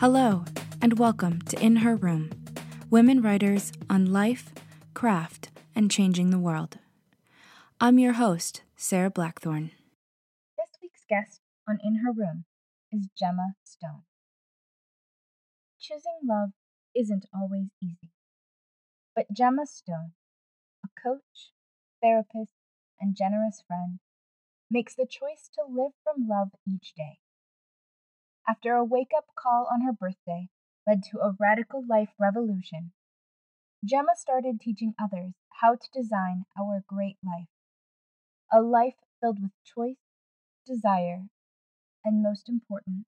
Hello, and welcome to In Her Room Women Writers on Life, Craft, and Changing the World. I'm your host, Sarah Blackthorne. This week's guest on In Her Room is Gemma Stone. Choosing love isn't always easy, but Gemma Stone, a coach, therapist, and generous friend, makes the choice to live from love each day after a wake up call on her birthday led to a radical life revolution, Gemma started teaching others how to design our great life. A life filled with choice, desire, and most important,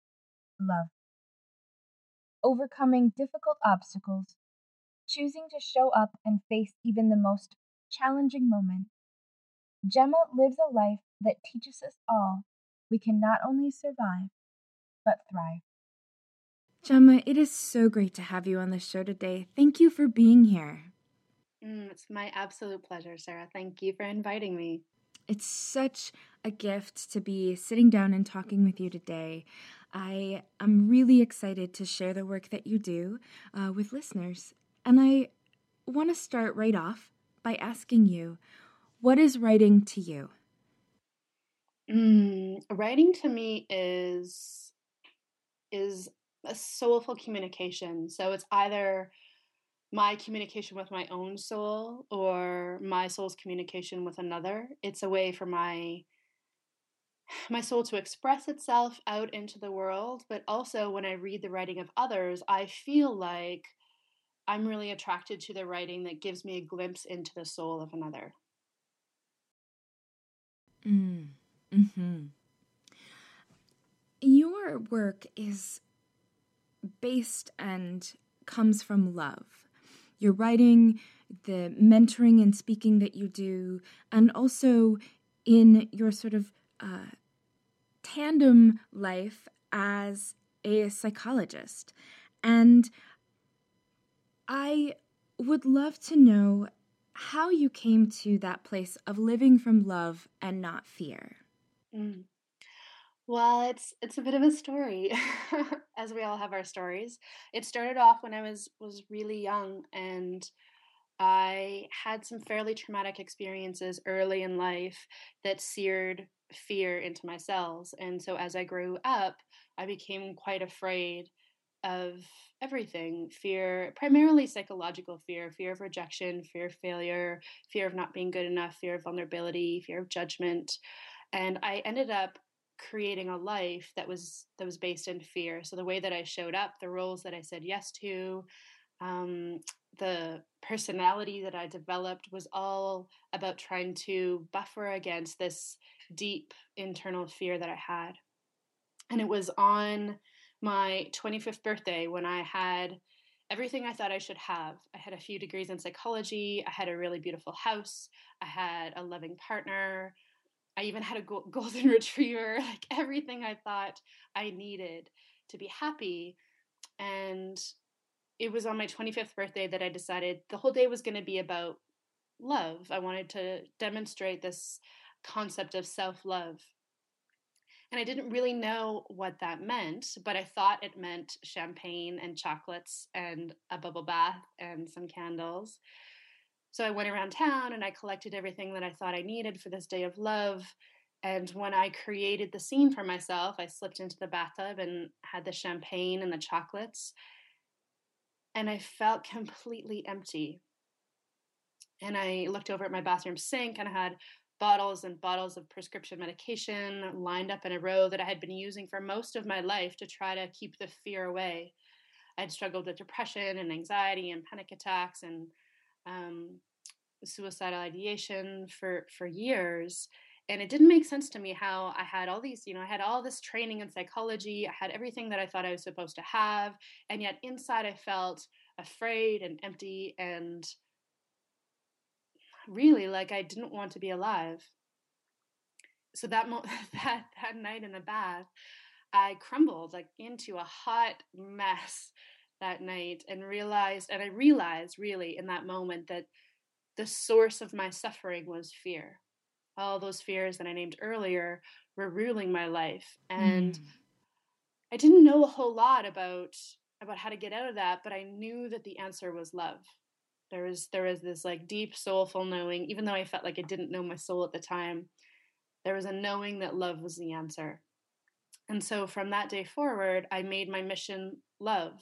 love. Overcoming difficult obstacles, choosing to show up and face even the most challenging moments, Gemma lives a life that teaches us all we can not only survive, but thrive. Gemma, it is so great to have you on the show today. Thank you for being here. Mm, it's my absolute pleasure, Sarah. Thank you for inviting me. It's such a gift to be sitting down and talking with you today. I am really excited to share the work that you do uh, with listeners. And I want to start right off by asking you what is writing to you? Mm, writing to me is is a soulful communication. So it's either my communication with my own soul or my soul's communication with another. It's a way for my my soul to express itself out into the world, but also when I read the writing of others, I feel like I'm really attracted to the writing that gives me a glimpse into the soul of another. Mm. Mhm your work is based and comes from love. Your writing, the mentoring and speaking that you do, and also in your sort of uh, tandem life as a psychologist. And I would love to know how you came to that place of living from love and not fear. Mm. Well, it's it's a bit of a story, as we all have our stories. It started off when I was was really young, and I had some fairly traumatic experiences early in life that seared fear into my cells. And so as I grew up, I became quite afraid of everything fear, primarily psychological fear, fear of rejection, fear of failure, fear of not being good enough, fear of vulnerability, fear of judgment. And I ended up creating a life that was that was based in fear so the way that i showed up the roles that i said yes to um, the personality that i developed was all about trying to buffer against this deep internal fear that i had and it was on my 25th birthday when i had everything I thought I should have. I had a few degrees in psychology. I had a really beautiful house. I had a loving partner. I even had a golden retriever, like everything I thought I needed to be happy. And it was on my 25th birthday that I decided the whole day was going to be about love. I wanted to demonstrate this concept of self love. And I didn't really know what that meant, but I thought it meant champagne and chocolates and a bubble bath and some candles. So I went around town and I collected everything that I thought I needed for this day of love. And when I created the scene for myself, I slipped into the bathtub and had the champagne and the chocolates. And I felt completely empty. And I looked over at my bathroom sink and I had bottles and bottles of prescription medication lined up in a row that I had been using for most of my life to try to keep the fear away. I'd struggled with depression and anxiety and panic attacks and um, suicidal ideation for for years and it didn't make sense to me how i had all these you know i had all this training in psychology i had everything that i thought i was supposed to have and yet inside i felt afraid and empty and really like i didn't want to be alive. So that mo- that that night in the bath i crumbled like into a hot mess that night and realized and i realized really in that moment that the source of my suffering was fear. All those fears that I named earlier were ruling my life. And mm. I didn't know a whole lot about about how to get out of that, but I knew that the answer was love. There was there was this like deep soulful knowing, even though I felt like I didn't know my soul at the time, there was a knowing that love was the answer. And so from that day forward, I made my mission love.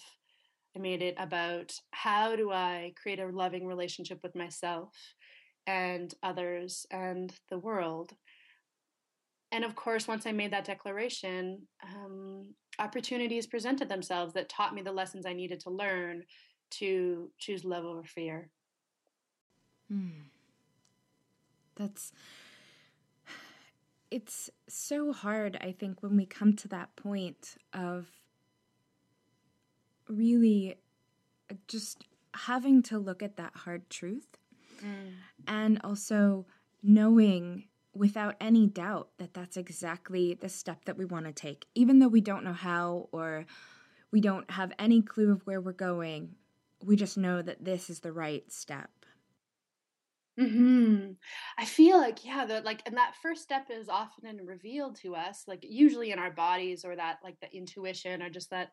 I made it about how do I create a loving relationship with myself and others and the world. And of course, once I made that declaration, um, opportunities presented themselves that taught me the lessons I needed to learn to choose love over fear. Hmm. That's it's so hard, I think, when we come to that point of really just having to look at that hard truth mm. and also knowing without any doubt that that's exactly the step that we want to take, even though we don't know how or we don't have any clue of where we're going. We just know that this is the right step. Hmm. I feel like yeah, that like, and that first step is often revealed to us, like usually in our bodies, or that like the intuition, or just that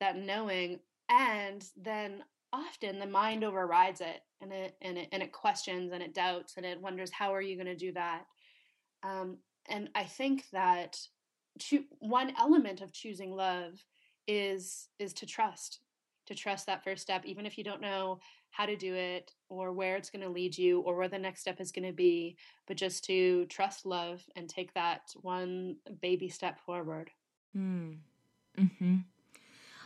that knowing, and then often the mind overrides it, and it and it and it questions and it doubts and it wonders how are you going to do that, um, and I think that to, one element of choosing love is is to trust, to trust that first step, even if you don't know how to do it or where it's going to lead you or where the next step is going to be, but just to trust love and take that one baby step forward. Mm.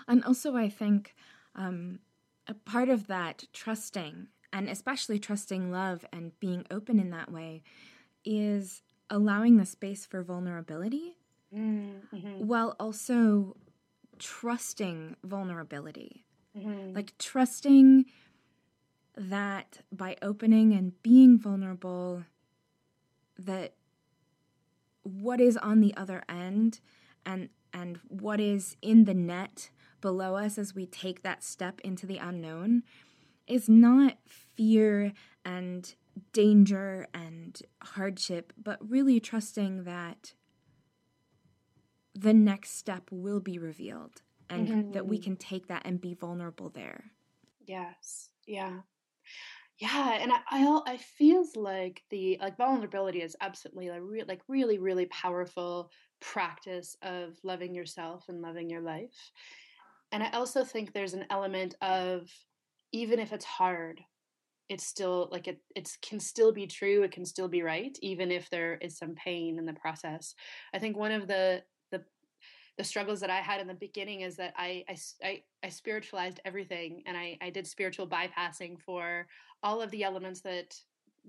And also, I think um, a part of that trusting, and especially trusting love and being open in that way, is allowing the space for vulnerability mm-hmm. while also trusting vulnerability. Mm-hmm. Like trusting that by opening and being vulnerable that what is on the other end and and what is in the net below us as we take that step into the unknown is not fear and danger and hardship but really trusting that the next step will be revealed and mm-hmm. that we can take that and be vulnerable there yes yeah yeah, and I I, I feels like the like vulnerability is absolutely like, re- like really really powerful practice of loving yourself and loving your life. And I also think there's an element of even if it's hard, it's still like it it can still be true, it can still be right even if there is some pain in the process. I think one of the the the struggles that I had in the beginning is that I I, I, I spiritualized everything and I, I did spiritual bypassing for all of the elements that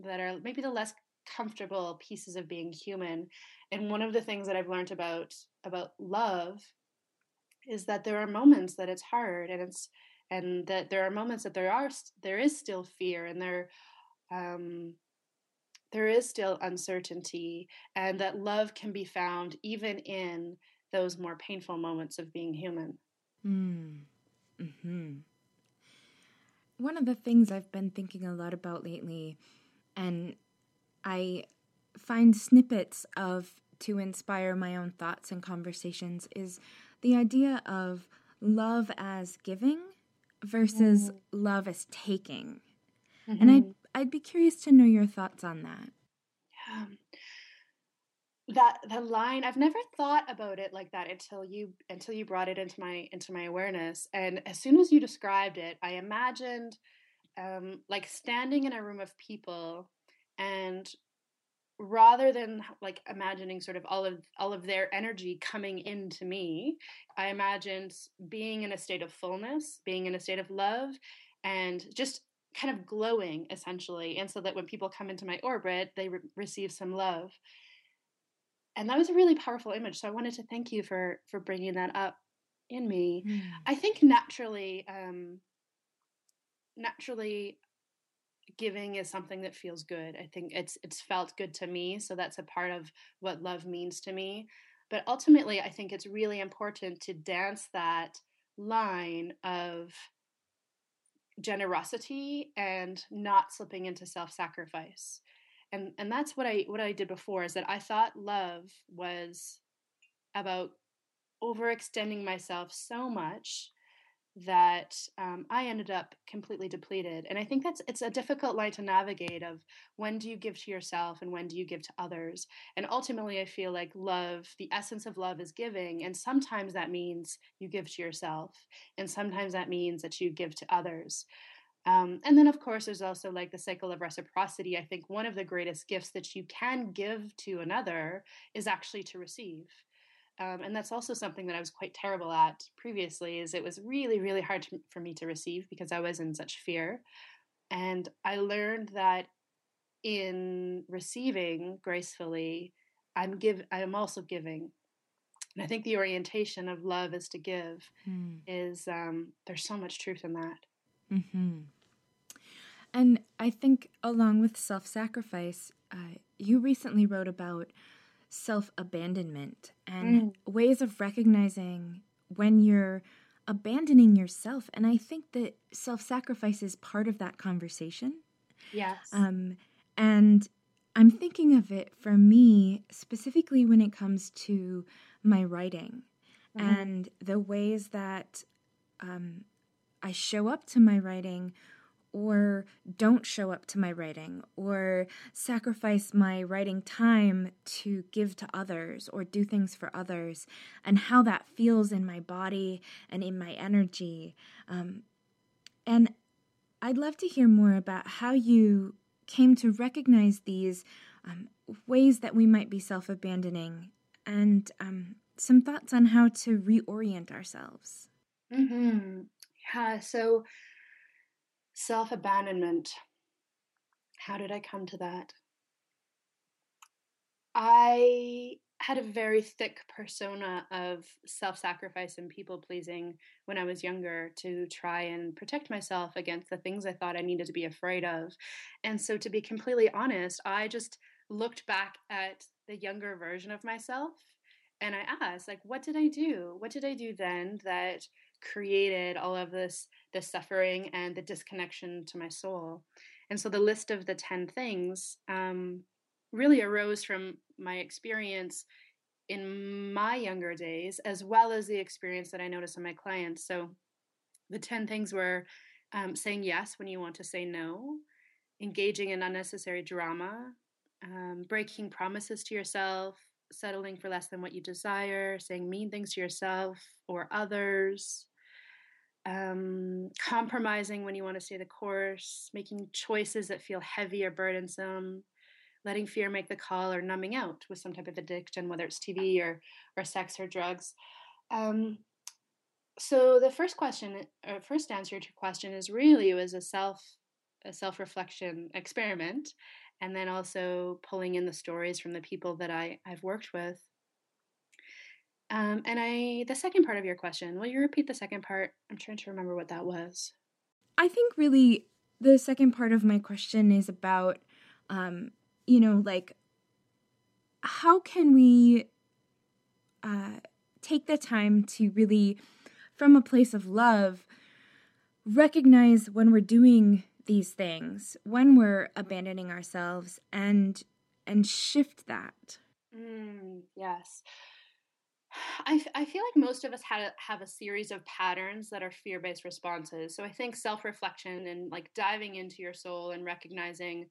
that are maybe the less comfortable pieces of being human and one of the things that i've learned about about love is that there are moments that it's hard and it's and that there are moments that there are there is still fear and there um there is still uncertainty and that love can be found even in those more painful moments of being human mm. hmm one of the things I've been thinking a lot about lately, and I find snippets of to inspire my own thoughts and conversations, is the idea of love as giving versus mm. love as taking. Mm-hmm. And I'd mm-hmm. I'd be curious to know your thoughts on that. Yeah that the line i've never thought about it like that until you until you brought it into my into my awareness and as soon as you described it i imagined um, like standing in a room of people and rather than like imagining sort of all of all of their energy coming into me i imagined being in a state of fullness being in a state of love and just kind of glowing essentially and so that when people come into my orbit they re- receive some love and that was a really powerful image so i wanted to thank you for for bringing that up in me mm. i think naturally um naturally giving is something that feels good i think it's it's felt good to me so that's a part of what love means to me but ultimately i think it's really important to dance that line of generosity and not slipping into self-sacrifice and and that's what i what i did before is that i thought love was about overextending myself so much that um, I ended up completely depleted. And I think that's it's a difficult line to navigate of when do you give to yourself and when do you give to others. And ultimately, I feel like love, the essence of love is giving, and sometimes that means you give to yourself, and sometimes that means that you give to others. Um, and then, of course, there's also like the cycle of reciprocity. I think one of the greatest gifts that you can give to another is actually to receive um, and that's also something that I was quite terrible at previously. Is it was really really hard to, for me to receive because I was in such fear, and I learned that in receiving gracefully, I'm give I'm also giving, and I think the orientation of love is to give. Mm. Is um, there's so much truth in that. Mm-hmm. And I think along with self sacrifice, uh, you recently wrote about self abandonment and mm. ways of recognizing when you're abandoning yourself. And I think that self sacrifice is part of that conversation. Yes. Um, and I'm thinking of it for me specifically when it comes to my writing mm-hmm. and the ways that um, I show up to my writing or don't show up to my writing or sacrifice my writing time to give to others or do things for others and how that feels in my body and in my energy. Um, and I'd love to hear more about how you came to recognize these um, ways that we might be self abandoning and um, some thoughts on how to reorient ourselves. Mm-hmm. Yeah, so Self abandonment. How did I come to that? I had a very thick persona of self sacrifice and people pleasing when I was younger to try and protect myself against the things I thought I needed to be afraid of. And so, to be completely honest, I just looked back at the younger version of myself and I asked, like, what did I do? What did I do then that created all of this the suffering and the disconnection to my soul. And so the list of the 10 things um, really arose from my experience in my younger days as well as the experience that i notice in my clients. So the 10 things were um, saying yes when you want to say no engaging in unnecessary drama um, breaking promises to yourself settling for less than what you desire, saying mean things to yourself or others, um, compromising when you want to stay the course, making choices that feel heavy or burdensome, letting fear make the call, or numbing out with some type of addiction, whether it's TV or or sex or drugs. Um, so the first question, or first answer to your question, is really was a self a self reflection experiment, and then also pulling in the stories from the people that I I've worked with um, and I, the second part of your question, will you repeat the second part? I'm trying to remember what that was. I think really the second part of my question is about, um, you know, like, how can we uh, take the time to really, from a place of love, recognize when we're doing these things, when we're abandoning ourselves, and and shift that. Mm, yes. I, I feel like most of us had have a series of patterns that are fear based responses. So I think self reflection and like diving into your soul and recognizing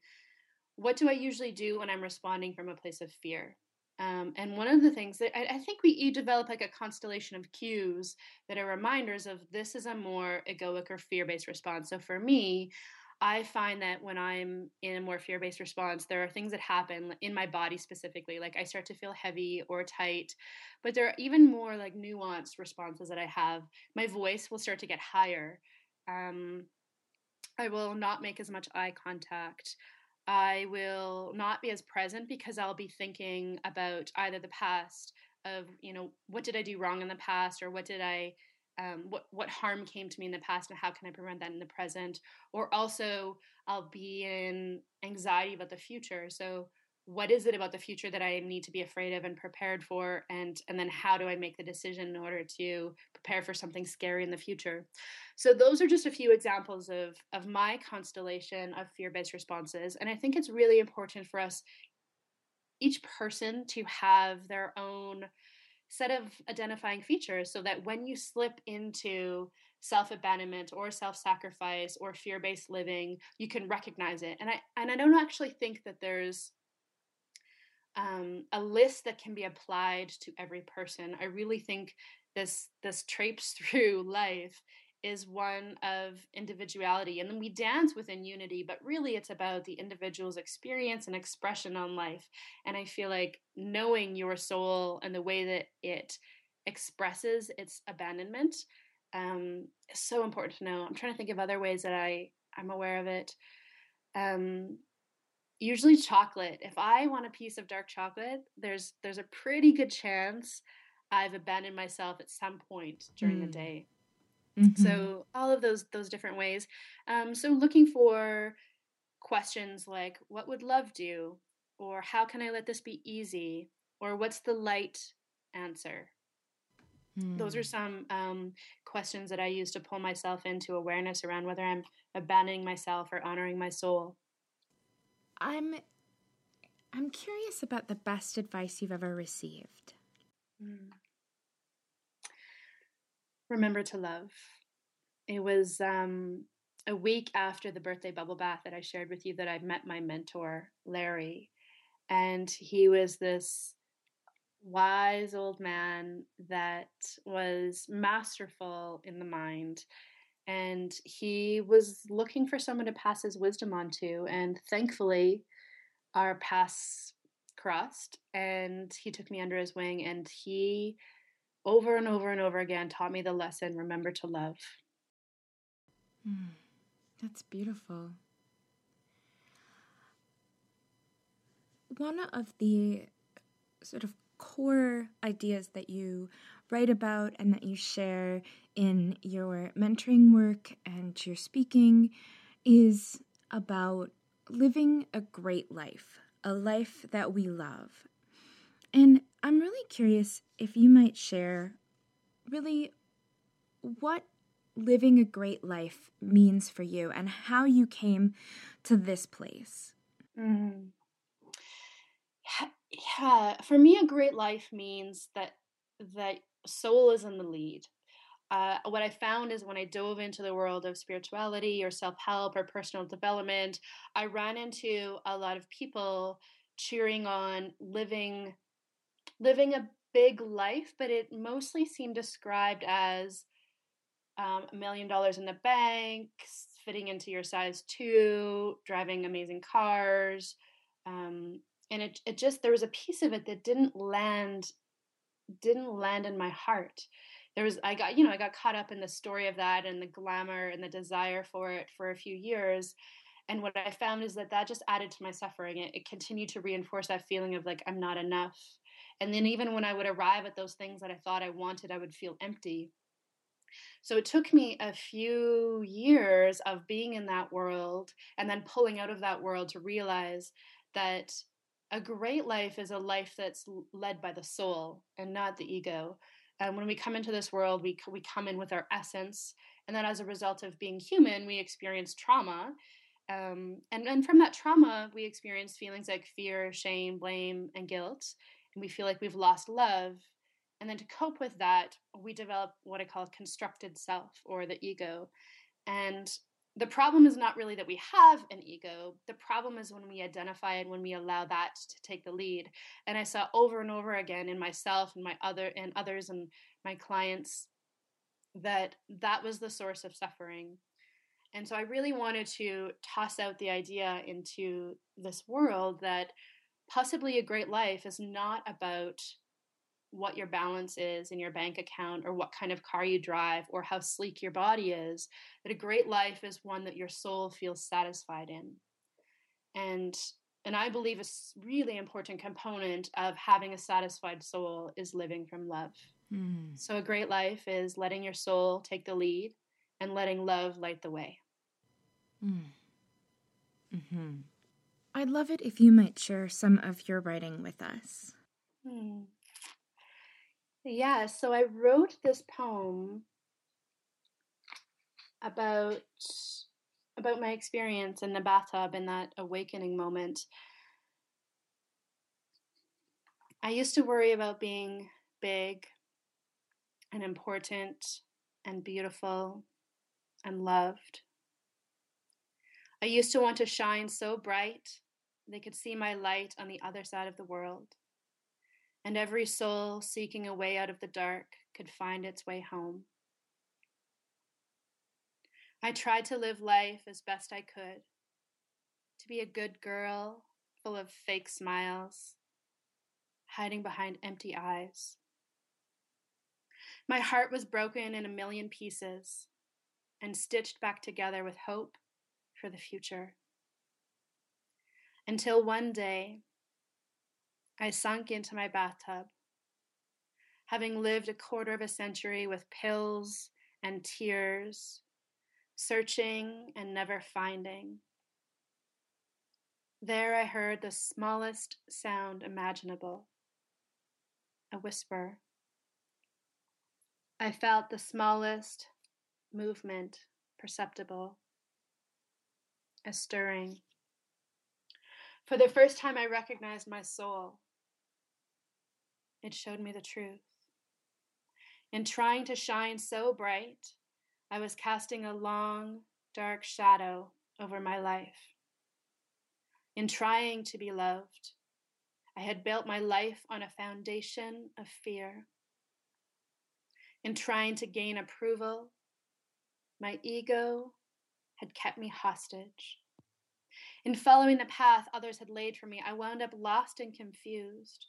what do I usually do when I'm responding from a place of fear. Um, and one of the things that I, I think we you develop like a constellation of cues that are reminders of this is a more egoic or fear based response. So for me, I find that when I'm in a more fear based response, there are things that happen in my body specifically. Like I start to feel heavy or tight, but there are even more like nuanced responses that I have. My voice will start to get higher. Um, I will not make as much eye contact. I will not be as present because I'll be thinking about either the past of, you know, what did I do wrong in the past or what did I um, what what harm came to me in the past and how can I prevent that in the present? Or also, I'll be in anxiety about the future. So, what is it about the future that I need to be afraid of and prepared for? And and then how do I make the decision in order to prepare for something scary in the future? So those are just a few examples of of my constellation of fear based responses, and I think it's really important for us, each person, to have their own set of identifying features so that when you slip into self abandonment or self sacrifice or fear based living, you can recognize it. And I and I don't actually think that there's um, a list that can be applied to every person. I really think this this traipse through life is one of individuality and then we dance within unity but really it's about the individual's experience and expression on life. And i feel like knowing your soul and the way that it expresses its abandonment um, is so important to know. I'm trying to think of other ways that i i'm aware of it. Um, usually chocolate. If i want a piece of dark chocolate there's there's a pretty good chance i've abandoned myself at some point during mm. the day Mm-hmm. So all of those those different ways. Um, so looking for questions like what would love do, or how can I let this be easy, or what's the light answer. Mm. Those are hmm. some um, questions that I use to pull myself into awareness around whether I'm abandoning myself or honoring my soul. I'm I'm curious about the best advice you've ever received. Mm remember to love. It was um, a week after the birthday bubble bath that I shared with you that I met my mentor, Larry. And he was this wise old man that was masterful in the mind. And he was looking for someone to pass his wisdom on to. And thankfully, our paths crossed. And he took me under his wing and he over and over and over again taught me the lesson remember to love. Mm, that's beautiful. One of the sort of core ideas that you write about and that you share in your mentoring work and your speaking is about living a great life, a life that we love. And I'm really curious if you might share really what living a great life means for you and how you came to this place. Mm. Yeah, for me, a great life means that that soul is in the lead. Uh, what I found is when I dove into the world of spirituality or self help or personal development, I ran into a lot of people cheering on living living a big life, but it mostly seemed described as um, a million dollars in the bank, fitting into your size two, driving amazing cars. Um, and it, it just, there was a piece of it that didn't land, didn't land in my heart. There was, I got, you know, I got caught up in the story of that and the glamour and the desire for it for a few years. And what I found is that that just added to my suffering. It, it continued to reinforce that feeling of like, I'm not enough. And then even when I would arrive at those things that I thought I wanted, I would feel empty. So it took me a few years of being in that world and then pulling out of that world to realize that a great life is a life that's led by the soul and not the ego. And when we come into this world, we, we come in with our essence. And then as a result of being human, we experience trauma. Um, and, and from that trauma, we experience feelings like fear, shame, blame, and guilt and we feel like we've lost love. And then to cope with that, we develop what I call constructed self or the ego. And the problem is not really that we have an ego. The problem is when we identify and when we allow that to take the lead. And I saw over and over again in myself and my other and others and my clients that that was the source of suffering. And so I really wanted to toss out the idea into this world that possibly a great life is not about what your balance is in your bank account or what kind of car you drive or how sleek your body is that a great life is one that your soul feels satisfied in and and i believe a really important component of having a satisfied soul is living from love mm. so a great life is letting your soul take the lead and letting love light the way mm. hmm I'd love it if you might share some of your writing with us. Hmm. Yeah, so I wrote this poem about about my experience in the bathtub in that awakening moment. I used to worry about being big and important and beautiful and loved. I used to want to shine so bright they could see my light on the other side of the world, and every soul seeking a way out of the dark could find its way home. I tried to live life as best I could, to be a good girl, full of fake smiles, hiding behind empty eyes. My heart was broken in a million pieces and stitched back together with hope for the future. Until one day, I sunk into my bathtub, having lived a quarter of a century with pills and tears, searching and never finding. There I heard the smallest sound imaginable a whisper. I felt the smallest movement perceptible, a stirring. For the first time, I recognized my soul. It showed me the truth. In trying to shine so bright, I was casting a long, dark shadow over my life. In trying to be loved, I had built my life on a foundation of fear. In trying to gain approval, my ego had kept me hostage. In following the path others had laid for me, I wound up lost and confused.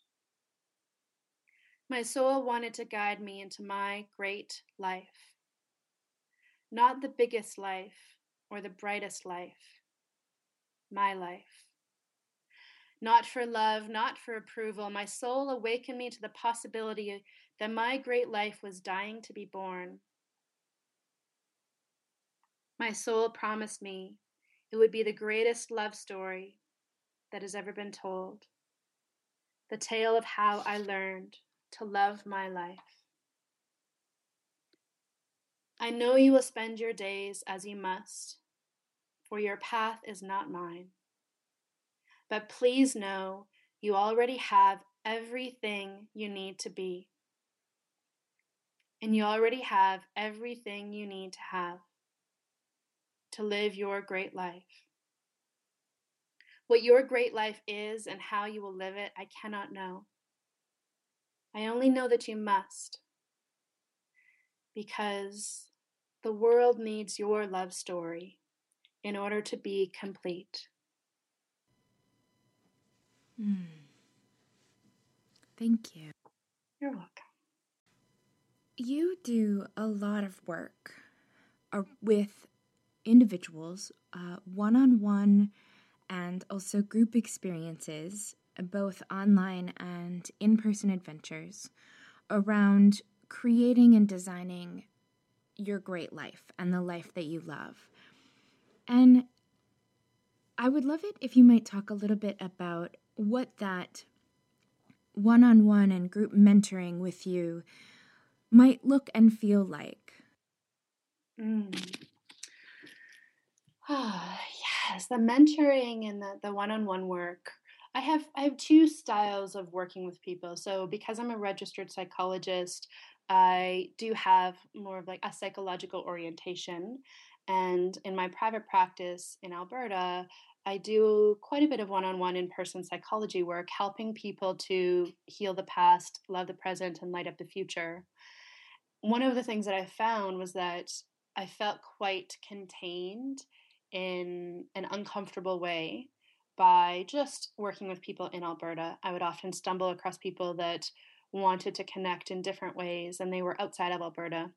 My soul wanted to guide me into my great life. Not the biggest life or the brightest life, my life. Not for love, not for approval, my soul awakened me to the possibility that my great life was dying to be born. My soul promised me it would be the greatest love story that has ever been told. The tale of how I learned to love my life. I know you will spend your days as you must, for your path is not mine. But please know you already have everything you need to be and you already have everything you need to have to live your great life. What your great life is and how you will live it, I cannot know. I only know that you must, because the world needs your love story in order to be complete. Mm. Thank you. You're welcome. You do a lot of work uh, with individuals, one on one, and also group experiences, both online and in person adventures, around creating and designing your great life and the life that you love. And I would love it if you might talk a little bit about what that one on one and group mentoring with you might look and feel like. Mm. Oh, yes, the mentoring and the, the one-on-one work. I have I have two styles of working with people. So because I'm a registered psychologist, I do have more of like a psychological orientation. And in my private practice in Alberta, I do quite a bit of one on one in person psychology work, helping people to heal the past, love the present, and light up the future one of the things that I found was that I felt quite contained in an uncomfortable way by just working with people in Alberta. I would often stumble across people that wanted to connect in different ways and they were outside of Alberta.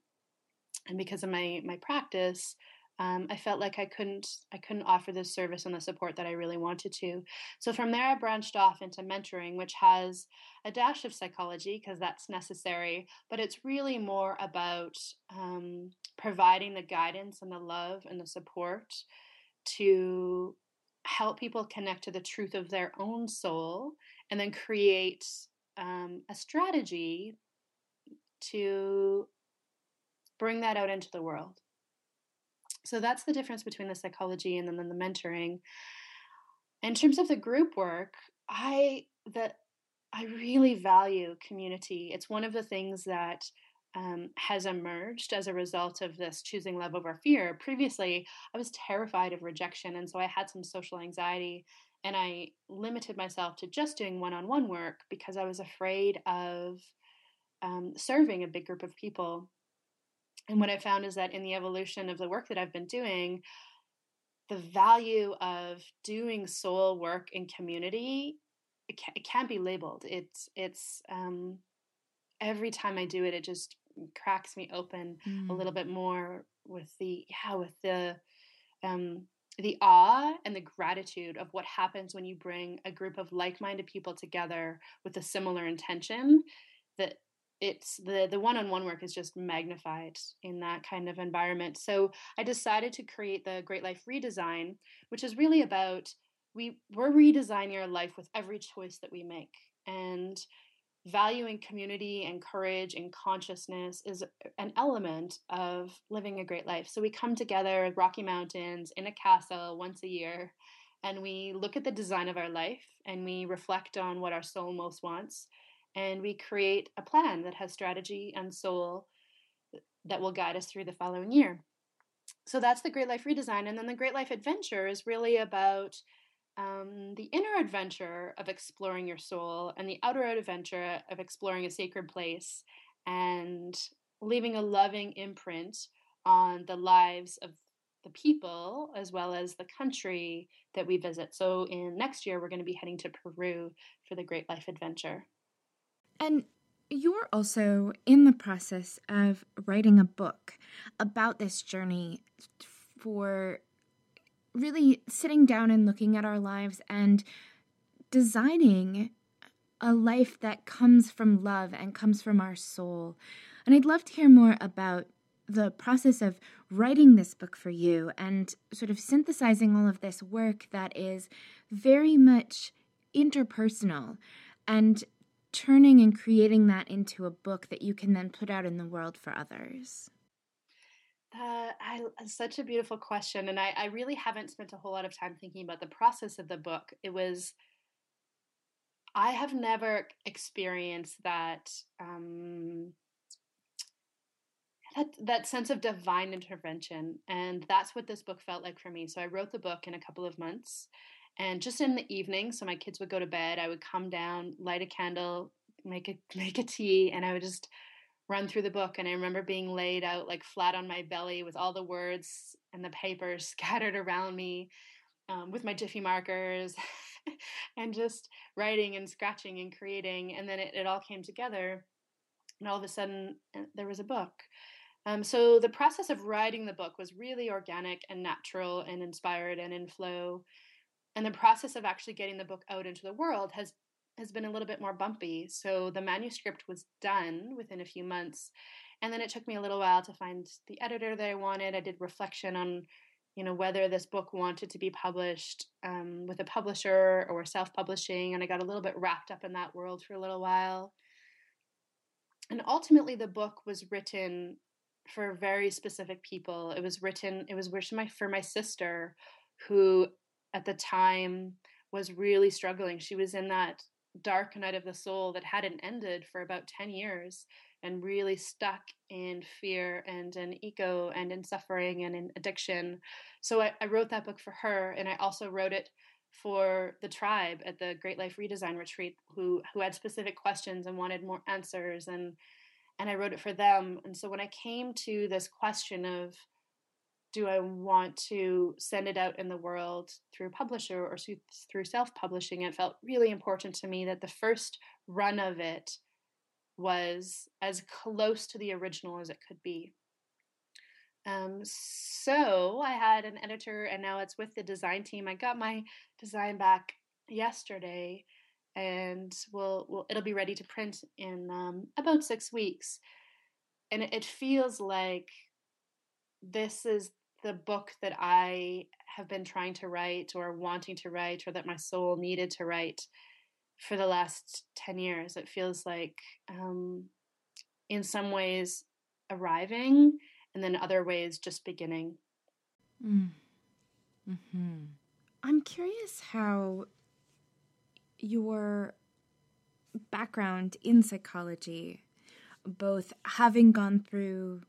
And because of my my practice, um, I felt like I couldn't I couldn't offer the service and the support that I really wanted to. So from there, I branched off into mentoring, which has a dash of psychology because that's necessary, but it's really more about um, providing the guidance and the love and the support to help people connect to the truth of their own soul and then create um, a strategy to bring that out into the world. So that's the difference between the psychology and then the mentoring. In terms of the group work, I that I really value community. It's one of the things that um, has emerged as a result of this choosing love over fear. Previously, I was terrified of rejection, and so I had some social anxiety, and I limited myself to just doing one on one work because I was afraid of um, serving a big group of people. And what I found is that in the evolution of the work that I've been doing, the value of doing soul work in community it, can, can't be labeled. It's it's um, every time I do it, it just cracks me open mm. a little bit more with the yeah with the um, the awe and the gratitude of what happens when you bring a group of like-minded people together with a similar intention that it's the the one-on-one work is just magnified in that kind of environment so i decided to create the great life redesign which is really about we we're redesigning our life with every choice that we make and valuing community and courage and consciousness is an element of living a great life so we come together rocky mountains in a castle once a year and we look at the design of our life and we reflect on what our soul most wants and we create a plan that has strategy and soul that will guide us through the following year. So that's the Great Life Redesign. And then the Great Life Adventure is really about um, the inner adventure of exploring your soul and the outer adventure of exploring a sacred place and leaving a loving imprint on the lives of the people as well as the country that we visit. So in next year we're going to be heading to Peru for the Great Life Adventure. And you're also in the process of writing a book about this journey for really sitting down and looking at our lives and designing a life that comes from love and comes from our soul. And I'd love to hear more about the process of writing this book for you and sort of synthesizing all of this work that is very much interpersonal and turning and creating that into a book that you can then put out in the world for others? Uh, I, such a beautiful question. And I, I really haven't spent a whole lot of time thinking about the process of the book. It was, I have never experienced that. Um, that, that sense of divine intervention and that's what this book felt like for me so i wrote the book in a couple of months and just in the evening, so my kids would go to bed, I would come down, light a candle, make a make a tea, and I would just run through the book. And I remember being laid out like flat on my belly with all the words and the papers scattered around me, um, with my jiffy markers, and just writing and scratching and creating. And then it, it all came together, and all of a sudden uh, there was a book. Um, so the process of writing the book was really organic and natural and inspired and in flow and the process of actually getting the book out into the world has has been a little bit more bumpy. So the manuscript was done within a few months, and then it took me a little while to find the editor that I wanted. I did reflection on, you know, whether this book wanted to be published um, with a publisher or self-publishing, and I got a little bit wrapped up in that world for a little while. And ultimately, the book was written for very specific people. It was written. It was written my, for my sister, who at the time was really struggling. She was in that dark night of the soul that hadn't ended for about 10 years and really stuck in fear and in ego and in suffering and in addiction. So I, I, wrote that book for her and I also wrote it for the tribe at the Great Life Redesign Retreat who who had specific questions and wanted more answers and and I wrote it for them. And so when I came to this question of do I want to send it out in the world through a publisher or through self publishing? It felt really important to me that the first run of it was as close to the original as it could be. Um, so I had an editor, and now it's with the design team. I got my design back yesterday, and we'll, we'll it'll be ready to print in um, about six weeks. And it, it feels like this is the book that I have been trying to write or wanting to write or that my soul needed to write for the last 10 years. It feels like, um, in some ways, arriving and then other ways just beginning. Mm. hmm I'm curious how your background in psychology, both having gone through,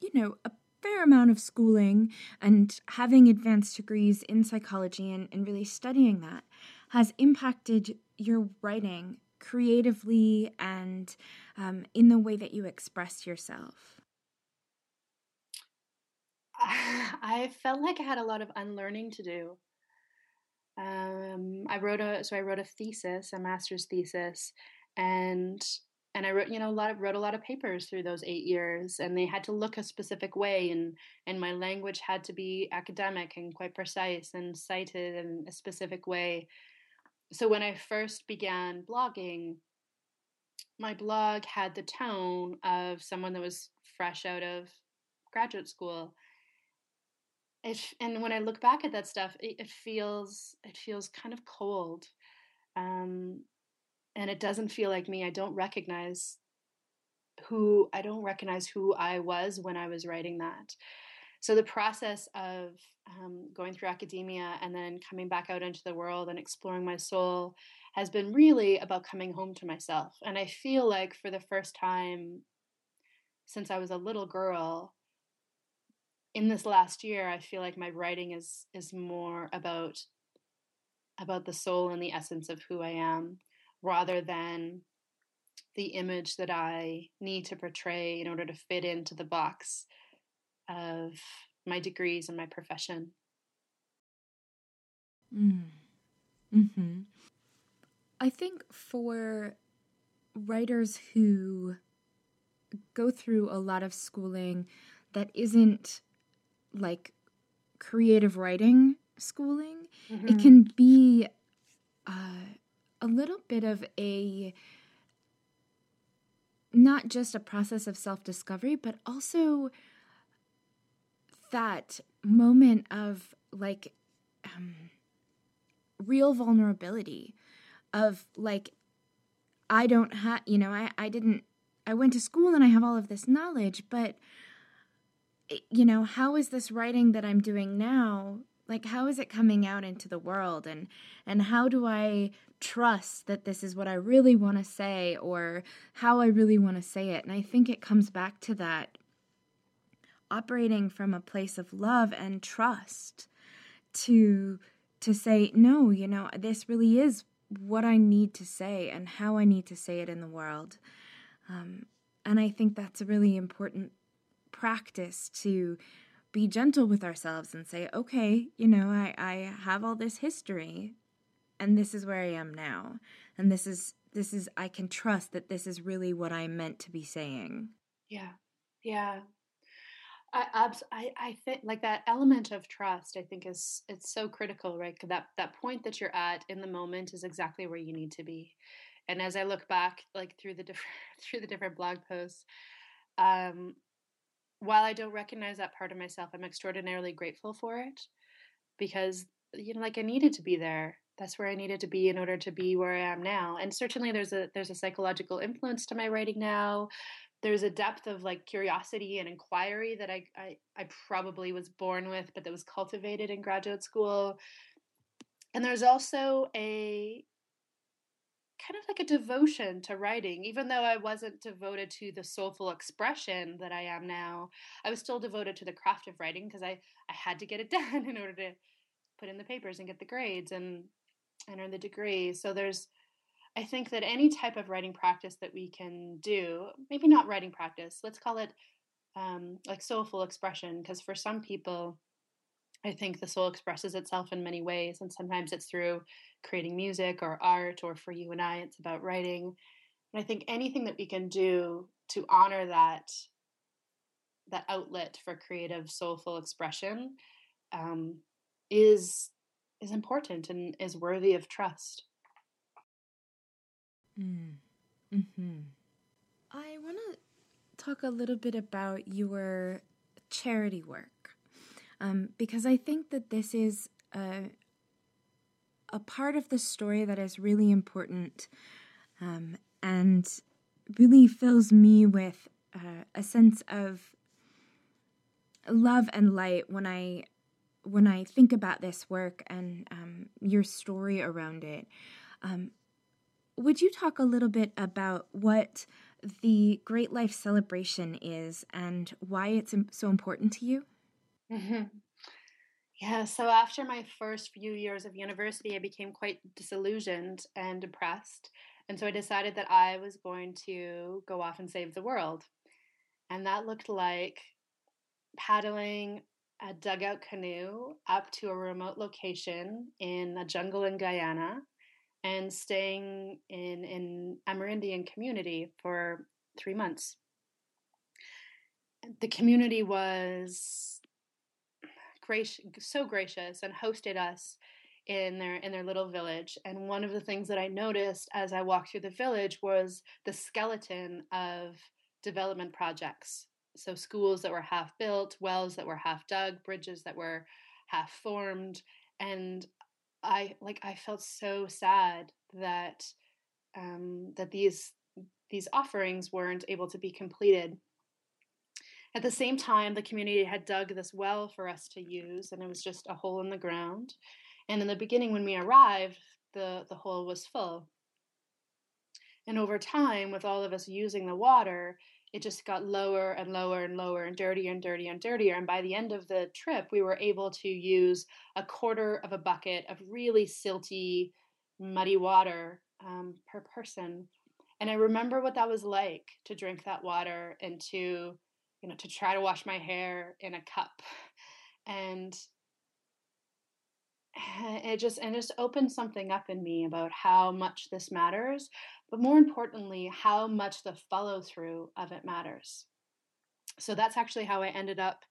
you know, a fair amount of schooling and having advanced degrees in psychology and, and really studying that has impacted your writing creatively and um, in the way that you express yourself? I felt like I had a lot of unlearning to do. Um, I wrote a so I wrote a thesis, a master's thesis, and and I wrote, you know, a lot of wrote a lot of papers through those eight years, and they had to look a specific way, and and my language had to be academic and quite precise and cited in a specific way. So when I first began blogging, my blog had the tone of someone that was fresh out of graduate school. It, and when I look back at that stuff, it, it feels it feels kind of cold. Um, and it doesn't feel like me. I don't recognize who I don't recognize who I was when I was writing that. So the process of um, going through academia and then coming back out into the world and exploring my soul has been really about coming home to myself. And I feel like for the first time since I was a little girl, in this last year, I feel like my writing is is more about about the soul and the essence of who I am rather than the image that I need to portray in order to fit into the box of my degrees and my profession. Mm. Hmm. I think for writers who go through a lot of schooling that isn't like creative writing schooling, mm-hmm. it can be uh, a little bit of a not just a process of self discovery, but also that moment of like um, real vulnerability of like i don't have you know I, I didn't i went to school and i have all of this knowledge but eh, you know how is this writing that i'm doing now like how is it coming out into the world? And and how do i trust that this is what i really want to say or how i really want to say it? And i think it comes back to that operating from a place of love and trust to to say no you know this really is what i need to say and how i need to say it in the world. Um, and i think that's a really important practice to be gentle with ourselves and say okay you know i i have all this history and this is where i am now and this is this is i can trust that this is really what i meant to be saying yeah yeah I, I, I think like that element of trust. I think is it's so critical, right? That that point that you're at in the moment is exactly where you need to be. And as I look back, like through the different through the different blog posts, um, while I don't recognize that part of myself, I'm extraordinarily grateful for it because you know, like I needed to be there. That's where I needed to be in order to be where I am now. And certainly, there's a there's a psychological influence to my writing now there's a depth of like curiosity and inquiry that I, I I probably was born with, but that was cultivated in graduate school. And there's also a kind of like a devotion to writing, even though I wasn't devoted to the soulful expression that I am now. I was still devoted to the craft of writing because I I had to get it done in order to put in the papers and get the grades and and earn the degree. So there's I think that any type of writing practice that we can do, maybe not writing practice, let's call it um, like soulful expression, because for some people, I think the soul expresses itself in many ways, and sometimes it's through creating music or art, or for you and I, it's about writing. And I think anything that we can do to honor that that outlet for creative, soulful expression um, is is important and is worthy of trust. Mm. Hmm. I want to talk a little bit about your charity work um, because I think that this is a, a part of the story that is really important um, and really fills me with uh, a sense of love and light when I when I think about this work and um, your story around it. Um, would you talk a little bit about what the Great Life Celebration is and why it's so important to you? Mm-hmm. Yeah, so after my first few years of university, I became quite disillusioned and depressed. And so I decided that I was going to go off and save the world. And that looked like paddling a dugout canoe up to a remote location in a jungle in Guyana and staying in an Amerindian community for three months. The community was gracious, so gracious and hosted us in their in their little village and one of the things that i noticed as i walked through the village was the skeleton of development projects. So schools that were half built wells that were half dug bridges that were half formed and i like i felt so sad that um that these these offerings weren't able to be completed at the same time, the community had dug this well for us to use, and it was just a hole in the ground. And in the beginning, when we arrived, the, the hole was full. And over time, with all of us using the water, it just got lower and lower and lower and dirtier and dirtier and dirtier. And by the end of the trip, we were able to use a quarter of a bucket of really silty, muddy water um, per person. And I remember what that was like to drink that water and to you know, to try to wash my hair in a cup. And it just and just opened something up in me about how much this matters, but more importantly, how much the follow through of it matters. So that's actually how I ended up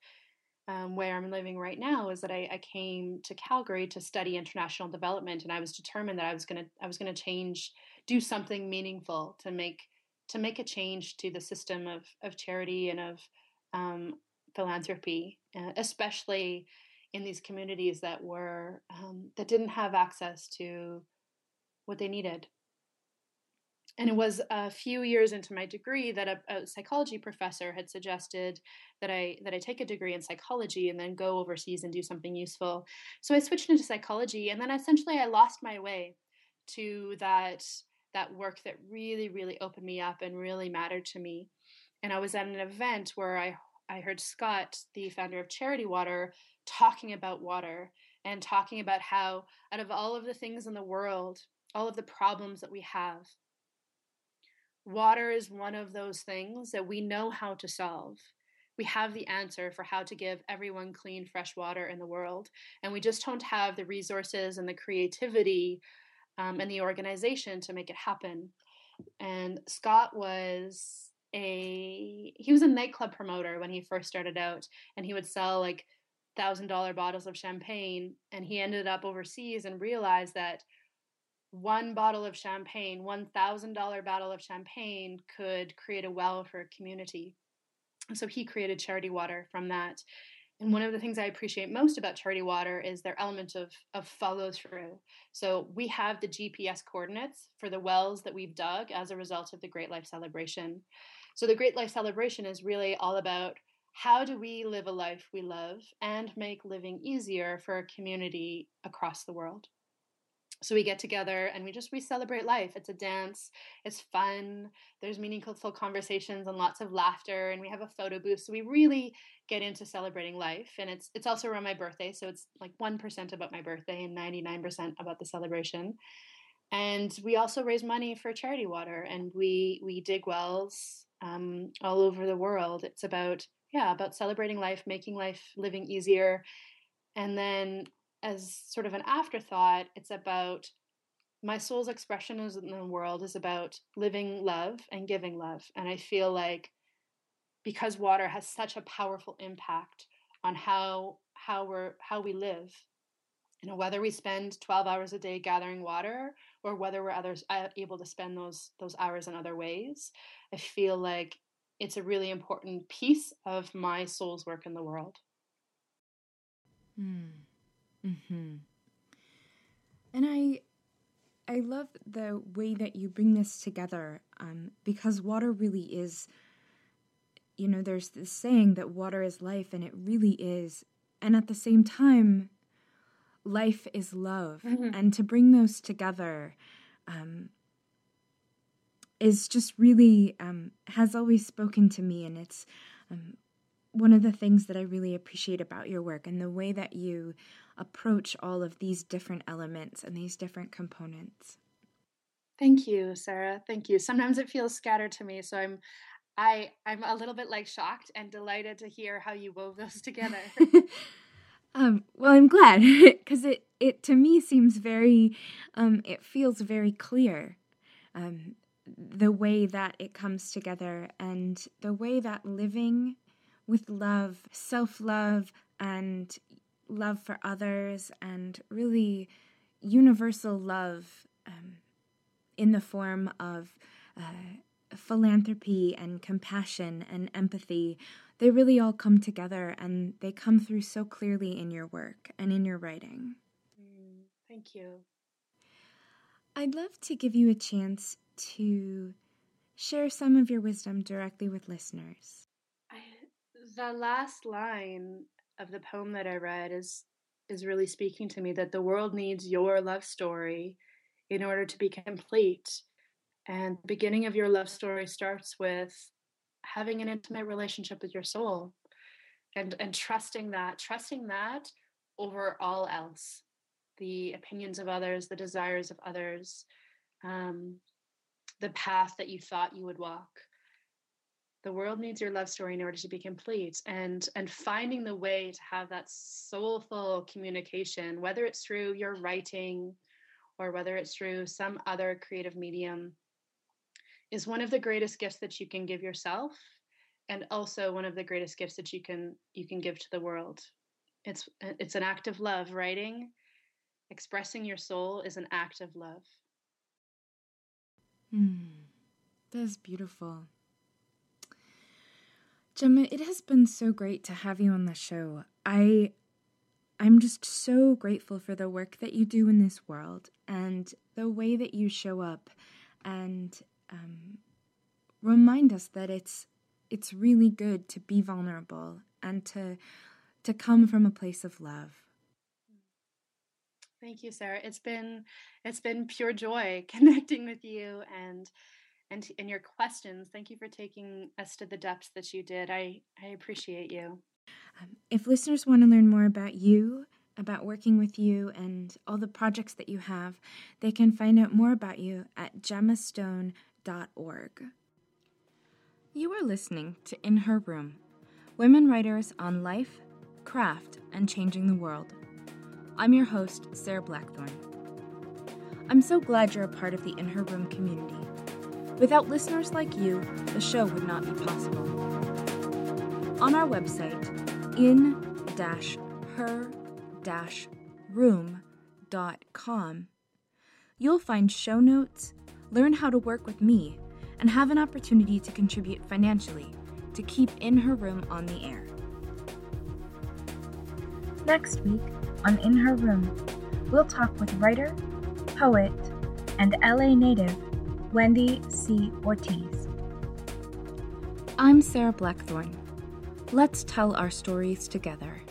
um, where I'm living right now. Is that I, I came to Calgary to study international development, and I was determined that I was gonna I was gonna change, do something meaningful to make to make a change to the system of of charity and of um, philanthropy, uh, especially in these communities that were um, that didn't have access to what they needed. And it was a few years into my degree that a, a, psychology professor had suggested that I that I take a degree in psychology and then go overseas and do something useful. So I switched into psychology, and then essentially I lost my way to that that work that really really opened me up and really mattered to me and I was at an event where I I heard Scott, the founder of Charity Water, talking about water and talking about how out of all of the things in the world, all of the problems that we have, water is one of those things that we know how to solve. We have the answer for how to give everyone clean, fresh water in the world. And we just don't have the resources and the creativity um, and the organization to make it happen. And Scott was a he was a nightclub promoter when he first started out and he would sell like thousand dollar bottles of champagne and he ended up overseas and realized that one bottle of champagne one thousand dollar bottle of champagne could create a well for a community so he created charity water from that and one of the things I appreciate most about Charity Water is their element of, of follow through. So we have the GPS coordinates for the wells that we've dug as a result of the Great Life Celebration. So the Great Life Celebration is really all about how do we live a life we love and make living easier for a community across the world. So we get together and we just we celebrate life. It's a dance. It's fun. There's meaningful conversations and lots of laughter and we have a photo booth. So we really get into celebrating life and it's it's also around my birthday, so it's like 1% about my birthday and 99% about the celebration. And we also raise money for charity water and we we dig wells um, all over the world. It's about yeah about celebrating life, making life living easier, and then as sort of an afterthought, it's about my soul's expression in the world is about living love and giving love. And I feel like because water has such a powerful impact on how how we're how we live, you know, whether we spend 12 hours a day gathering water or whether we're others uh, able to spend those those hours in other ways, I feel like it's a really important piece of my soul's work in the world. Mm. Hmm. And I, I love the way that you bring this together, um, because water really is. You know, there's this saying that water is life, and it really is. And at the same time, life is love. Mm-hmm. And to bring those together, um, is just really um, has always spoken to me, and it's um, one of the things that I really appreciate about your work and the way that you approach all of these different elements and these different components. Thank you, Sarah. Thank you. Sometimes it feels scattered to me, so I'm I I'm a little bit like shocked and delighted to hear how you wove those together. um, well, I'm glad because it it to me seems very um, it feels very clear um, the way that it comes together and the way that living with love, self love, and love for others, and really universal love um, in the form of uh, philanthropy and compassion and empathy. They really all come together and they come through so clearly in your work and in your writing. Mm, thank you. I'd love to give you a chance to share some of your wisdom directly with listeners the last line of the poem that I read is is really speaking to me that the world needs your love story in order to be complete. And the beginning of your love story starts with having an intimate relationship with your soul and and trusting that, trusting that over all else. The opinions of others, the desires of others, um, the path that you thought you would walk the world needs your love story in order to be complete and and finding the way to have that soulful communication whether it's through your writing or whether it's through some other creative medium is one of the greatest gifts that you can give yourself and also one of the greatest gifts that you can you can give to the world. It's it's an act of love writing expressing your soul is an act of love. Mm, that's beautiful. Gemma, it has been so great to have you on the show. I I'm just so grateful for the work that you do in this world and the way that you show up and um, remind us that it's it's really good to be vulnerable and to to come from a place of love. Thank you, Sarah. It's been it's been pure joy connecting with you and and and your questions. Thank you for taking us to the depths that you did. I I appreciate you. Um, if listeners want to learn more about you, about working with you, and all the projects that you have, they can find out more about you at gemmastone.org. You are listening to In Her Room Women Writers on Life, Craft, and Changing the World. I'm your host, Sarah Blackthorne. I'm so glad you're a part of the In Her Room community. Without listeners like you, the show would not be possible. On our website, in her room.com, you'll find show notes, learn how to work with me, and have an opportunity to contribute financially to keep In Her Room on the air. Next week on In Her Room, we'll talk with writer, poet, and LA native Wendy C. Ortiz. I'm Sarah Blackthorne. Let's tell our stories together.